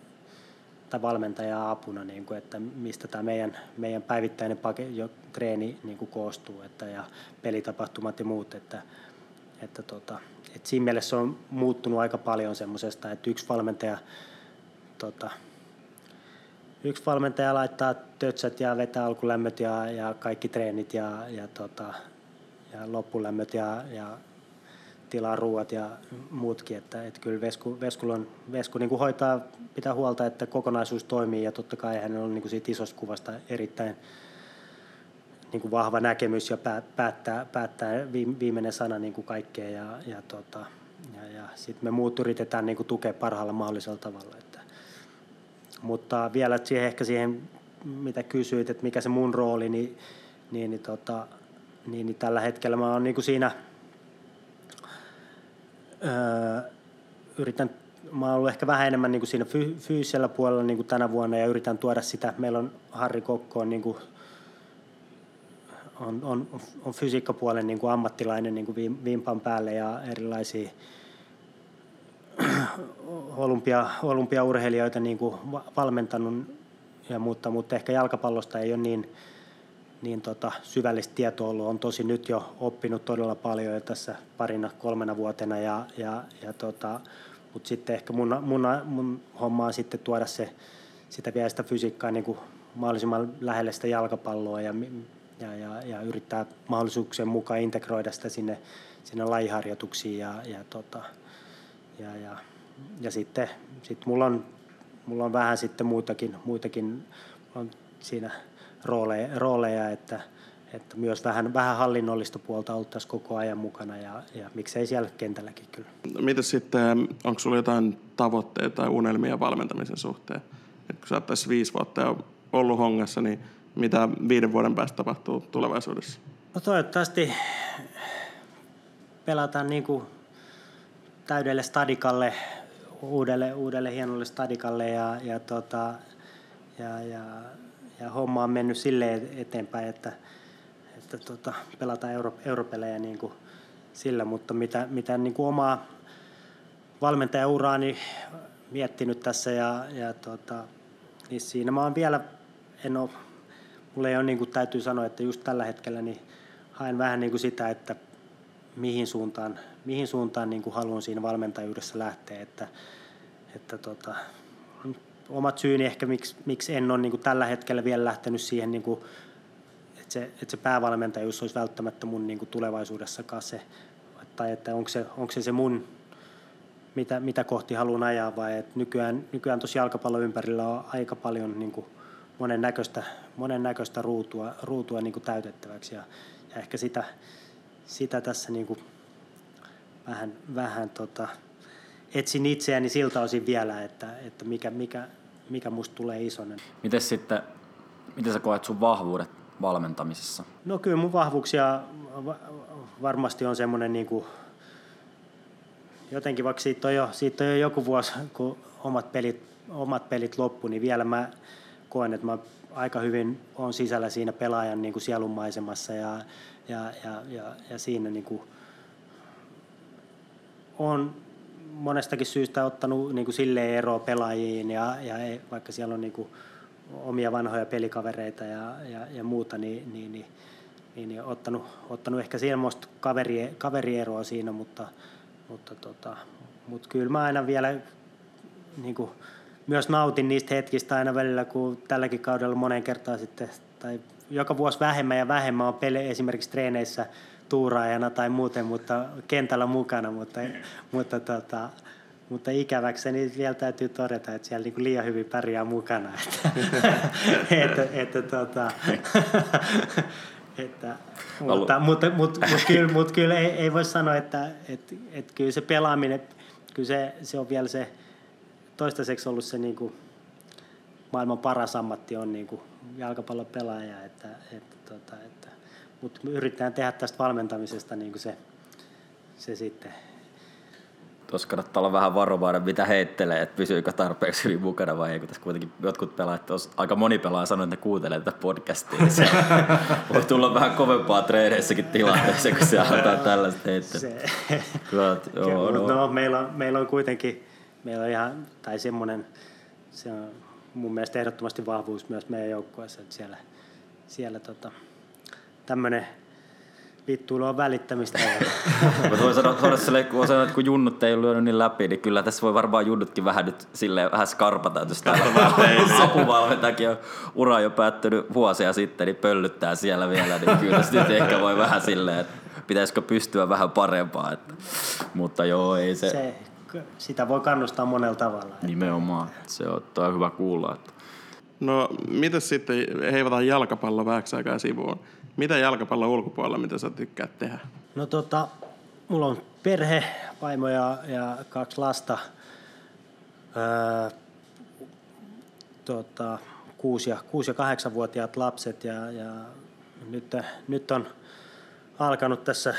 tai valmentajaa apuna, niin kuin, että mistä tämä meidän, meidän päivittäinen pake, jo, treeni niin kuin koostuu että, ja pelitapahtumat ja muut. Että, että, tota, että siinä mielessä se on muuttunut aika paljon semmoisesta, että yksi valmentaja, tota, yksi valmentaja laittaa tötsät ja vetää alkulämmöt ja, ja kaikki treenit ja, ja, tota, ja loppulämmöt ja, ja tilaa ruuat ja muutkin, että, että kyllä Vesku, Vesku, on, Vesku niin kuin hoitaa, pitää huolta, että kokonaisuus toimii ja totta kai hän on niin kuin siitä isosta kuvasta erittäin niin kuin vahva näkemys ja päättää, päättää viimeinen sana niin kuin kaikkea ja, ja, tota, ja, ja sitten me muut yritetään niin kuin tukea parhaalla mahdollisella tavalla. Että. Mutta vielä siihen, ehkä siihen, mitä kysyit, että mikä se mun rooli, niin, niin, niin, tota, niin, niin tällä hetkellä mä oon niin kuin siinä – öö, yritän, mä oon ollut ehkä vähän enemmän niin kuin siinä fy, fyysisellä puolella niin kuin tänä vuonna ja yritän tuoda sitä. Meillä on Harri Kokko on, niin kuin, on, on, on fysiikkapuolen niin kuin ammattilainen niin kuin vimpan päälle ja erilaisia *clears throat* olympia, olympiaurheilijoita niin kuin valmentanut ja mutta, mutta ehkä jalkapallosta ei ole niin, niin tota, syvällistä tietoa ollut. On tosi nyt jo oppinut todella paljon jo tässä parina, kolmena vuotena. Ja, ja, ja tota, mutta sitten ehkä mun, mun, mun homma on sitten tuoda se, sitä vielä sitä fysiikkaa niin kuin mahdollisimman lähelle sitä jalkapalloa ja, ja, ja, ja yrittää mahdollisuuksien mukaan integroida sitä sinne, sinne lajiharjoituksiin. Ja, ja, tota, ja, ja, ja sitten sit mulla, on, mulla on vähän sitten muitakin, muitakin on siinä – rooleja, rooleja että, että myös vähän, vähän hallinnollista puolta oltaisiin koko ajan mukana ja, ja miksei siellä kentälläkin kyllä. No, Miten sitten, onko sulla jotain tavoitteita tai unelmia valmentamisen suhteen? Et kun sä oot tässä viisi vuotta jo ollut hongassa, niin mitä viiden vuoden päästä tapahtuu tulevaisuudessa? No toivottavasti pelataan niin kuin täydelle stadikalle, uudelle, uudelle hienolle stadikalle ja, ja, tota, ja, ja ja homma on mennyt silleen eteenpäin, että, että tota, pelataan euro, europelejä niin kuin sillä, mutta mitä, mitä niin kuin omaa valmentajauraani miettinyt tässä ja, ja tota, niin siinä mä oon vielä, en ole, mulle ei ole, niin kuin täytyy sanoa, että just tällä hetkellä niin haen vähän niin kuin sitä, että mihin suuntaan, mihin suuntaan niin kuin haluan siinä valmentajuudessa lähteä, että, että tota, omat syyni ehkä, miksi, miksi en ole niin kuin tällä hetkellä vielä lähtenyt siihen, niin kuin, että, se, että se päävalmentajuus olisi välttämättä mun niin kuin tulevaisuudessakaan se, tai että onko se, onko se, se mun, mitä, mitä kohti haluan ajaa, vai että nykyään, nykyään tuossa jalkapallon ympärillä on aika paljon niin kuin monen näköistä, monen näköistä ruutua, ruutua niin kuin täytettäväksi, ja, ja ehkä sitä, sitä tässä niin kuin vähän, vähän tota, etsin itseäni siltä osin vielä, että, että mikä, mikä, mikä musta tulee isonen. Miten sitten, miten sä koet sun vahvuudet valmentamisessa? No kyllä mun vahvuuksia va- varmasti on semmoinen niin kuin, jotenkin vaikka siitä on, jo, siitä on jo joku vuosi, kun omat pelit, omat pelit loppu, niin vielä mä koen, että mä aika hyvin on sisällä siinä pelaajan niin kuin sielunmaisemassa ja, ja, ja, ja, ja siinä niin kuin on monestakin syystä ottanut niin kuin silleen eroa pelaajiin ja, ja vaikka siellä on niin kuin omia vanhoja pelikavereita ja, ja, ja muuta, niin, niin, niin, niin, niin ottanut, ottanut ehkä semmoista kaveri, kaverieroa siinä, mutta, mutta, tota, mutta kyllä mä aina vielä niin kuin, myös nautin niistä hetkistä aina välillä, kun tälläkin kaudella monen kertaa sitten, tai joka vuosi vähemmän ja vähemmän on pele, esimerkiksi treeneissä tuuraajana tai muuten, mutta kentällä mukana, mutta, mutta, tota, mutta ikäväkseni vielä täytyy todeta, että siellä niinku liian hyvin pärjää mukana. Että, *laughs* että, että, tota, *laughs* että, mutta, mutta, mutta, mutta, kyllä, mutta kyllä ei, ei voi sanoa, että, että, että kyllä se pelaaminen, kyllä se, se on vielä se toistaiseksi ollut se niin kuin, maailman paras ammatti on niin kuin jalkapallon pelaaja, että, että, tota, että, mutta yritetään tehdä tästä valmentamisesta niin kuin se, se sitten Tuossa kannattaa olla vähän varovainen, mitä heittelee, että pysyykö tarpeeksi hyvin mukana vai ei, kun tässä kuitenkin jotkut pelaajat, aika moni pelaaja sanoo, että ne kuuntelee tätä podcastia, niin se *laughs* voi tulla vähän kovempaa treeneissäkin tilanteessa, kun se antaa tällaista heittelyä. se, Kyllä, *laughs* joo, no. no, meillä, on, meillä on kuitenkin, meillä on ihan, tai semmoinen, se on mun mielestä ehdottomasti vahvuus myös meidän joukkueessa, että siellä, siellä tota, tämmöinen vittuilu on välittämistä. *laughs* Mutta voi sanoa, sanoa sille, kun sanoa, että kun junnut ei lyönyt niin läpi, niin kyllä tässä voi varmaan junnutkin vähän nyt silleen vähän skarpata, että jos täällä on ura jo päättynyt vuosia sitten, niin pöllyttää siellä vielä, niin kyllä tässä nyt ehkä voi vähän silleen, että pitäisikö pystyä vähän parempaa. Että, mutta joo, ei se, se se, sitä voi kannustaa monella tavalla. nimenomaan, se on, on hyvä kuulla. Että. No, mitä sitten, heivataan jalkapallo vähäksi aikaa sivuun. Mitä jalkapallon ulkopuolella, mitä sä tykkäät tehdä? No tota, mulla on perhe, vaimo ja, ja kaksi lasta. Öö, tota, kuusi ja, kuusi ja kahdeksanvuotiaat lapset ja, ja nyt, nyt on alkanut tässä,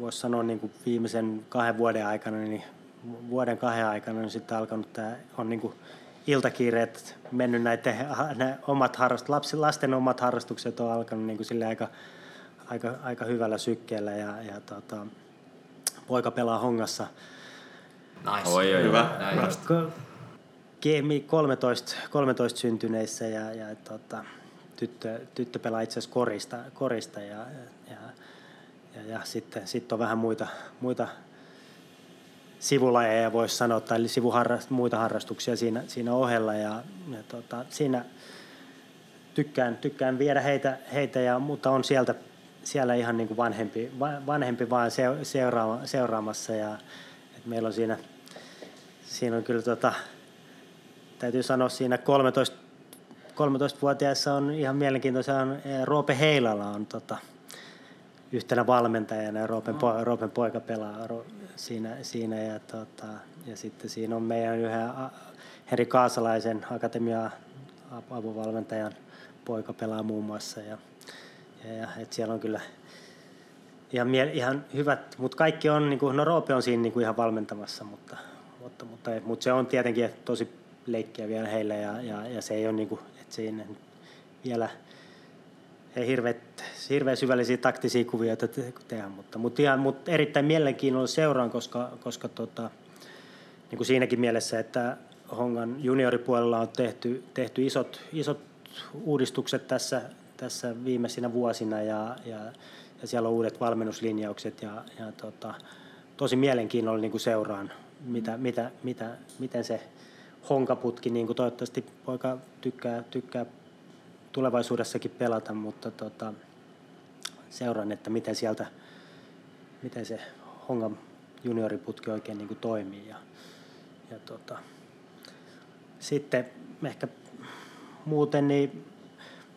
voisi sanoa niin kuin viimeisen kahden vuoden aikana, niin vuoden kahden aikana niin sitten alkanut tämä on niin kuin iltakiireet mennyt näiden ne omat harrast, lapsi, lasten omat harrastukset on alkanut niin kuin sille aika, aika, aika hyvällä sykkeellä ja, ja tota, poika pelaa hongassa Nice. Oi, oi, Hyvä. Ko- Kemi 13, 13 syntyneissä ja, ja tota, tyttö, tyttö pelaa itse asiassa korista, korista ja, ja, ja, ja sitten, sitten on vähän muita, muita sivulajeja voisi sanoa tai sivuharrast, muita harrastuksia siinä, siinä ohella. Ja, ja tota, siinä tykkään, tykkään viedä heitä, heitä ja, mutta on sieltä, siellä ihan niin kuin vanhempi, va- vanhempi vaan se, seuraama, seuraamassa. Ja et meillä on siinä, siinä on kyllä tota, täytyy sanoa siinä 13, 13-vuotiaissa on ihan mielenkiintoisia, on Roope Heilala on tota, yhtenä valmentajana ja Roopen, po, Roopen poika pelaa siinä, siinä ja, tota, ja sitten siinä on meidän yhden a- Heri Kaasalaisen akatemia apuvalmentajan poika pelaa muun muassa ja, ja, ja et siellä on kyllä ihan, mie- ihan hyvät, mutta kaikki on, niin kuin, no Roope on siinä niin kuin ihan valmentamassa, mutta, mutta, mutta, mutta se on tietenkin tosi leikkiä vielä heille ja, ja, ja se ei ole niin kuin, että siinä vielä ei hirveät, hirveän syvällisiä taktisia kuvioita te- tehdä, mutta, mutta, ihan, mutta erittäin mielenkiinnolla seuraan, koska, koska tota, niin kuin siinäkin mielessä, että Hongan junioripuolella on tehty, tehty isot, isot uudistukset tässä, tässä viimeisinä vuosina ja, ja, ja siellä on uudet valmennuslinjaukset ja, ja tota, tosi mielenkiinnolla niin kuin seuraan, mitä, mitä, mitä, miten se honkaputki, niin kuin toivottavasti poika tykkää, tykkää tulevaisuudessakin pelata, mutta tota, seuraan, että miten sieltä, miten se Hongan junioriputki oikein niin kuin toimii. Ja, ja tota, sitten ehkä muuten niin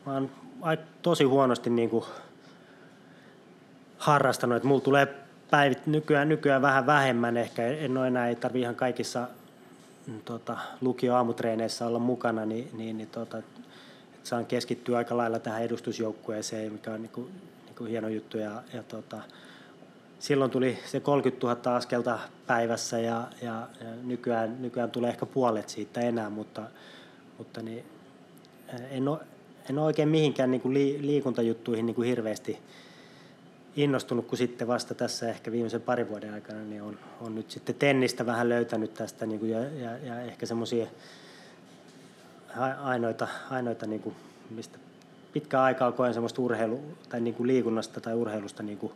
mä oon tosi huonosti niin kuin harrastanut, että mulla tulee päivit nykyään, nykyään vähän vähemmän ehkä, en ole enää, ei tarvi ihan kaikissa mm, tota, lukio-aamutreeneissä olla mukana, niin, niin, niin tota, saan keskittyä aika lailla tähän edustusjoukkueeseen, mikä on niin kuin, niin kuin hieno juttu. Ja, ja tota, silloin tuli se 30 000 askelta päivässä ja, ja, ja nykyään, nykyään tulee ehkä puolet siitä enää, mutta, mutta niin, en, ole, en ole oikein mihinkään niin kuin liikuntajuttuihin niin kuin hirveästi innostunut, kun sitten vasta tässä ehkä viimeisen parin vuoden aikana niin on, on nyt sitten tennistä vähän löytänyt tästä niin kuin ja, ja, ja ehkä semmoisia ainoita, ainoita niin kuin, mistä pitkään aikaa koen semmoista urheilu, tai niin kuin liikunnasta tai urheilusta niin kuin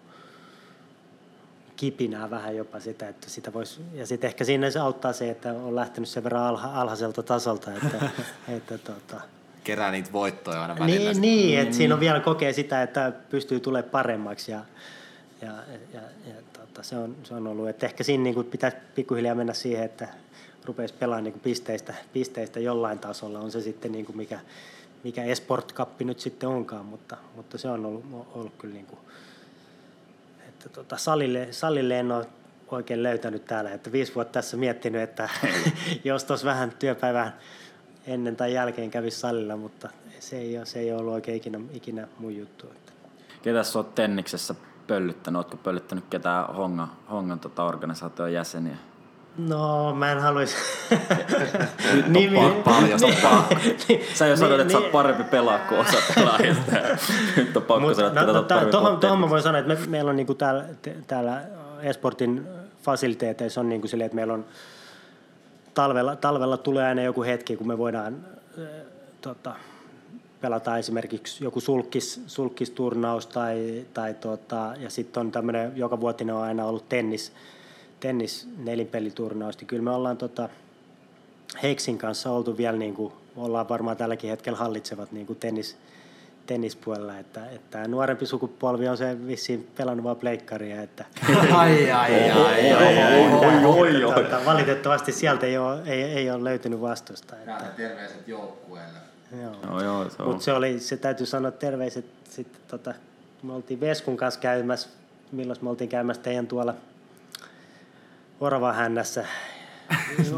kipinää vähän jopa sitä, että sitä voisi, ja sitten ehkä siinä se auttaa se, että on lähtenyt sen verran alha, alhaiselta tasolta, että, *laughs* että tota, kerää niitä voittoja aina välillä. Niin, niin että siinä on vielä kokee sitä, että pystyy tulemaan paremmaksi ja, ja, ja, ja tota, se, on, se on ollut, että ehkä siinä niin kuin pitäisi pikkuhiljaa mennä siihen, että rupeisi pelaamaan niin kuin pisteistä, pisteistä jollain tasolla, on se sitten niin kuin mikä, mikä Esport Cup nyt sitten onkaan, mutta, mutta se on ollut, ollut kyllä niin kuin, että tota, salille, salille en ole oikein löytänyt täällä, että viisi vuotta tässä miettinyt, että *laughs* jos tuossa vähän työpäivän ennen tai jälkeen kävisi salilla, mutta se ei ole, se ei ole ollut oikein ikinä, ikinä mun juttu. Ketäs olet Tenniksessä pöllyttänyt? Oletko pöllyttänyt ketään honga, hongan tota organisaation jäseniä? No, mä en haluaisi... *laughs* Nyt Nimi... on paljasta Sä jo sanoit, että sä oot parempi pelaa kuin osa pelaajista. Nyt on pakko sanoa, että no, no, Tuohon, tuohon mä voin sanoa, että me, meillä on niinku täällä, täällä Esportin fasiliteeteissa on niinku silleen, että meillä on talvella, talvella tulee aina joku hetki, kun me voidaan äh, tota, pelata esimerkiksi joku sulkis, sulkisturnaus tai, tai tota, ja sitten on tämmöinen, joka vuotinen on aina ollut tennis, tennis nelinpeliturnaus, niin kyllä me ollaan tota, Heiksin kanssa oltu vielä, niin kuin, ollaan varmaan tälläkin hetkellä hallitsevat niin kuin tennis, tennispuolella, että, että nuorempi sukupolvi on se vissiin pelannut vaan pleikkaria, että *laughs* ai, ai, ai, ai, ai, ai, valitettavasti sieltä ei ole, ei, ei ole löytynyt vastusta. Että, terveiset joukkueelle. Joo. No, joo, se Mutta se oli, se täytyy sanoa terveiset sitten tota, me oltiin Veskun kanssa käymässä, milloin me oltiin käymässä teidän tuolla Oravahännässä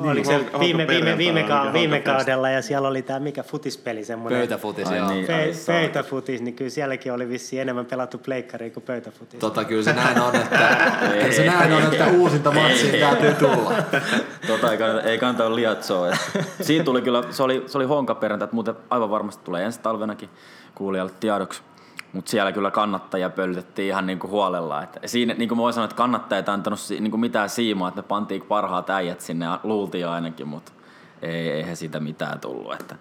Oliko se viime, viime, viime, ka- viime kaudella ja siellä oli tämä mikä futispeli semmoinen. Pöytäfutis, joo. Niin, Pö- pöytäfutis, niin kyllä sielläkin oli vissi enemmän pelattu pleikkariin kuin pöytäfutis. Tota kyllä se näin on, että, *laughs* ei, se näin on, että uusinta matsiin täytyy tulla. *laughs* Tota ei kannata, ei kannata liatsoa. Siinä tuli kyllä, se oli, se oli honkaperjantai, että muuten aivan varmasti tulee ensi talvenakin kuulijalle tiedoksi. Mutta siellä kyllä kannattajia pöllytettiin ihan niinku huolella. Et siinä, niin kuin mä voin sanoa, että kannattajat ei antanut niinku mitään siimaa, että me pantiin parhaat äijät sinne, ja luultiin ainakin, mutta ei, eihän siitä mitään tullut. Että.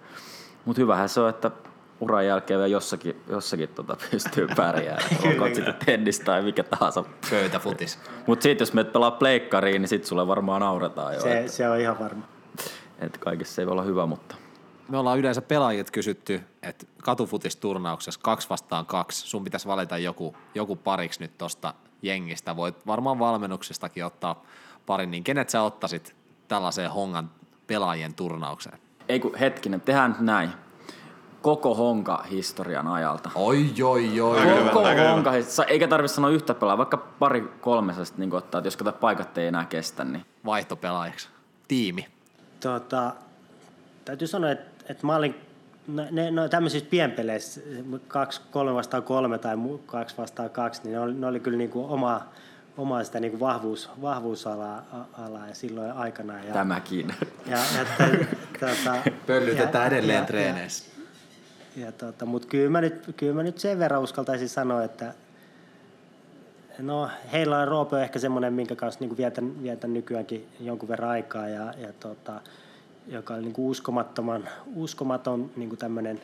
Mutta hyvähän se on, että uran jälkeen vielä jossakin, jossakin tota pystyy pärjäämään. *laughs* Onko sitten tennis tai mikä tahansa. Pöytäfutis. Mutta sitten jos menet pelaa pleikkariin, niin sitten sulle varmaan nauretaan jo. Se, että, se on ihan varma. Että kaikessa ei voi olla hyvä, mutta me ollaan yleensä pelaajat kysytty, että katufutisturnauksessa kaksi vastaan kaksi, sun pitäisi valita joku, joku pariksi nyt tosta jengistä. Voit varmaan valmennuksestakin ottaa parin, niin kenet sä ottaisit tällaiseen hongan pelaajien turnaukseen? Ei kun hetkinen, tehdään nyt näin. Koko honka-historian ajalta. Oi, oi, oi. Koko honka eikä tarvitse sanoa yhtä pelaa, vaikka pari kolmesesta niin ottaa, että jos kato paikat ei enää kestä. Niin. Vaihtopelaajaksi. Tiimi. Tota, täytyy sanoa, että että mä olin no, ne, no, tämmöisissä pienpeleissä, kaksi, kolme vastaan kolme tai kaksi vastaan kaksi, niin ne oli, ne oli kyllä niin kuin omaa, omaa sitä niin kuin vahvuus, vahvuusalaa alaa ja silloin aikana. Ja, Tämäkin. Ja, ja, t, tota, Pöllytetään ja, edelleen ja, treeneissä. Ja, ja, tota, Mutta kyllä, mä nyt, kyllä mä nyt sen verran uskaltaisin sanoa, että no, heillä on Roope ehkä semmoinen, minkä kanssa niin vietän, vietän nykyäänkin jonkun verran aikaa. Ja, ja tota, joka on niin kuin uskomattoman, uskomaton niin kuin tämmöinen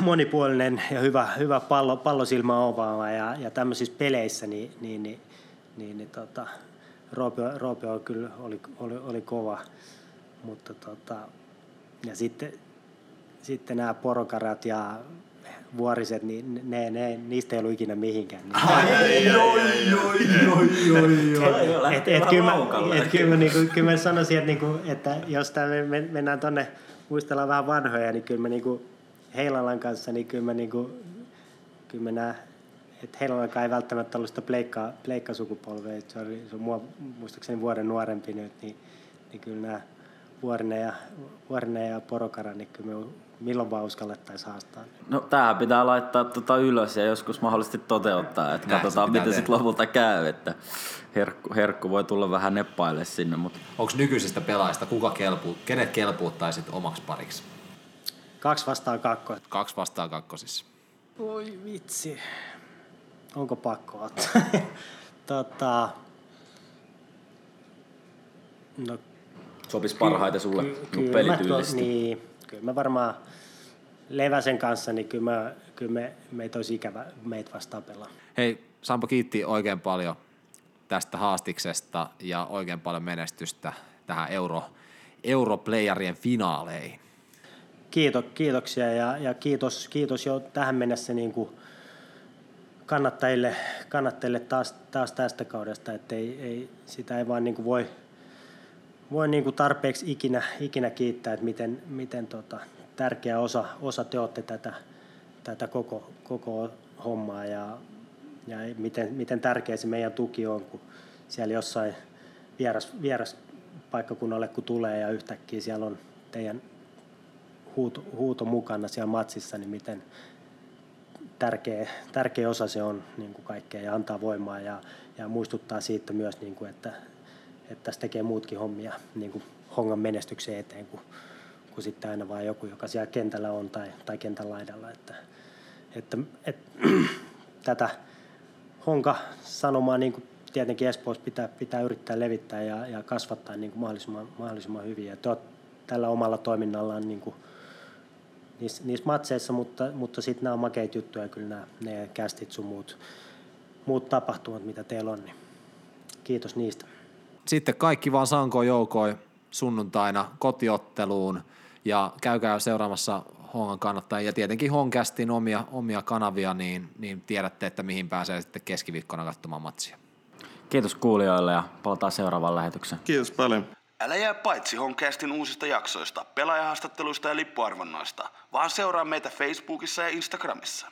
monipuolinen ja hyvä, hyvä pallo, pallosilmä ovaava ja, ja tämmöisissä peleissä niin, niin, niin, niin, niin tota, Roope, Roope on kyllä oli, oli, oli kova, mutta tota, ja sitten, sitten nämä porokarat ja vuoriset, niin ne, ne, niistä ei ollut ikinä mihinkään. Niin. Ai, oi, oi, oi, oi, oi. Et, et, kyllä, mä, et, kyllä, mä, niinku, kyllä mä sanoisin, että, niinku, että jos me mennään tuonne muistellaan vähän vanhoja, niin kyllä mä niinku, Heilalan kanssa, niin kyllä mä, niinku, kyllä mä nää, että Heilalankaan ei välttämättä ollut sitä pleikka, pleikkasukupolvea, se on, se on mua, muistaakseni vuoden nuorempi nyt, niin, niin kyllä nämä Vuorinen ja, Vuorinen ja Porokara, niin kyllä me milloin vaan uskallettaisiin haastaa. No tämähän pitää laittaa tota ylös ja joskus mahdollisesti toteuttaa, että Näin katsotaan miten sitten lopulta käy, että herkku, herkku voi tulla vähän neppaille sinne, mutta Onko nykyisistä pelaajista kuka kelpuu, kenet kelpuuttaisit omaksi pariksi? Kaksi vastaan kakko. Kaksi vastaan kakkosissa. Voi vitsi. Onko pakko ottaa? *laughs* tota, no, sopisi parhaiten sulle ky- mä pelityylisesti. Niin, kyllä mä varmaan Leväsen kanssa, niin kyllä, mä, kyllä me, meitä olisi ikävä meitä vastaan pelaa. Hei, Sampo kiitti oikein paljon tästä haastiksesta ja oikein paljon menestystä tähän Euro, Europlayerien finaaleihin. Kiito, kiitoksia ja, ja kiitos, kiitos jo tähän mennessä niin kuin kannattajille, kannattajille taas, taas tästä kaudesta, että ei, ei, sitä ei vaan niin kuin voi, voi niin kuin tarpeeksi ikinä, ikinä kiittää, että miten, miten tota, tärkeä osa, osa te olette tätä, tätä koko, koko hommaa ja, ja miten, miten tärkeä se meidän tuki on, kun siellä jossain vieras, vieras paikkakunnalle kun tulee ja yhtäkkiä siellä on teidän huuto, huuto mukana siellä matsissa, niin miten tärkeä, tärkeä osa se on niin kuin kaikkea ja antaa voimaa ja, ja muistuttaa siitä myös, niin kuin, että, että tässä tekee muutkin hommia niin kuin hongan menestyksen eteen kuin, kuin sitten aina vain joku, joka siellä kentällä on tai, tai kentän laidalla. Että, että, että *clears throat* tätä honka sanomaa niin kuin tietenkin Espoossa pitää, pitää yrittää levittää ja, ja kasvattaa niin kuin mahdollisimman, mahdollisimman hyvin. Ja tällä omalla toiminnallaan niin kuin niissä, niissä matseissa, mutta, mutta sitten nämä on makeita juttuja, kyllä nämä, ne kästit sun muut, muut tapahtumat, mitä teillä on, niin kiitos niistä. Sitten kaikki vaan sankoon joukoi sunnuntaina kotiotteluun ja käykää seuraamassa Hongan kannattajia ja tietenkin Honkästin omia, omia kanavia, niin, niin tiedätte, että mihin pääsee sitten keskiviikkona katsomaan matsia. Kiitos kuulijoille ja palataan seuraavaan lähetykseen. Kiitos paljon. Älä jää paitsi Honcastin uusista jaksoista, pelaajahaastatteluista ja lippuarvonnoista, vaan seuraa meitä Facebookissa ja Instagramissa.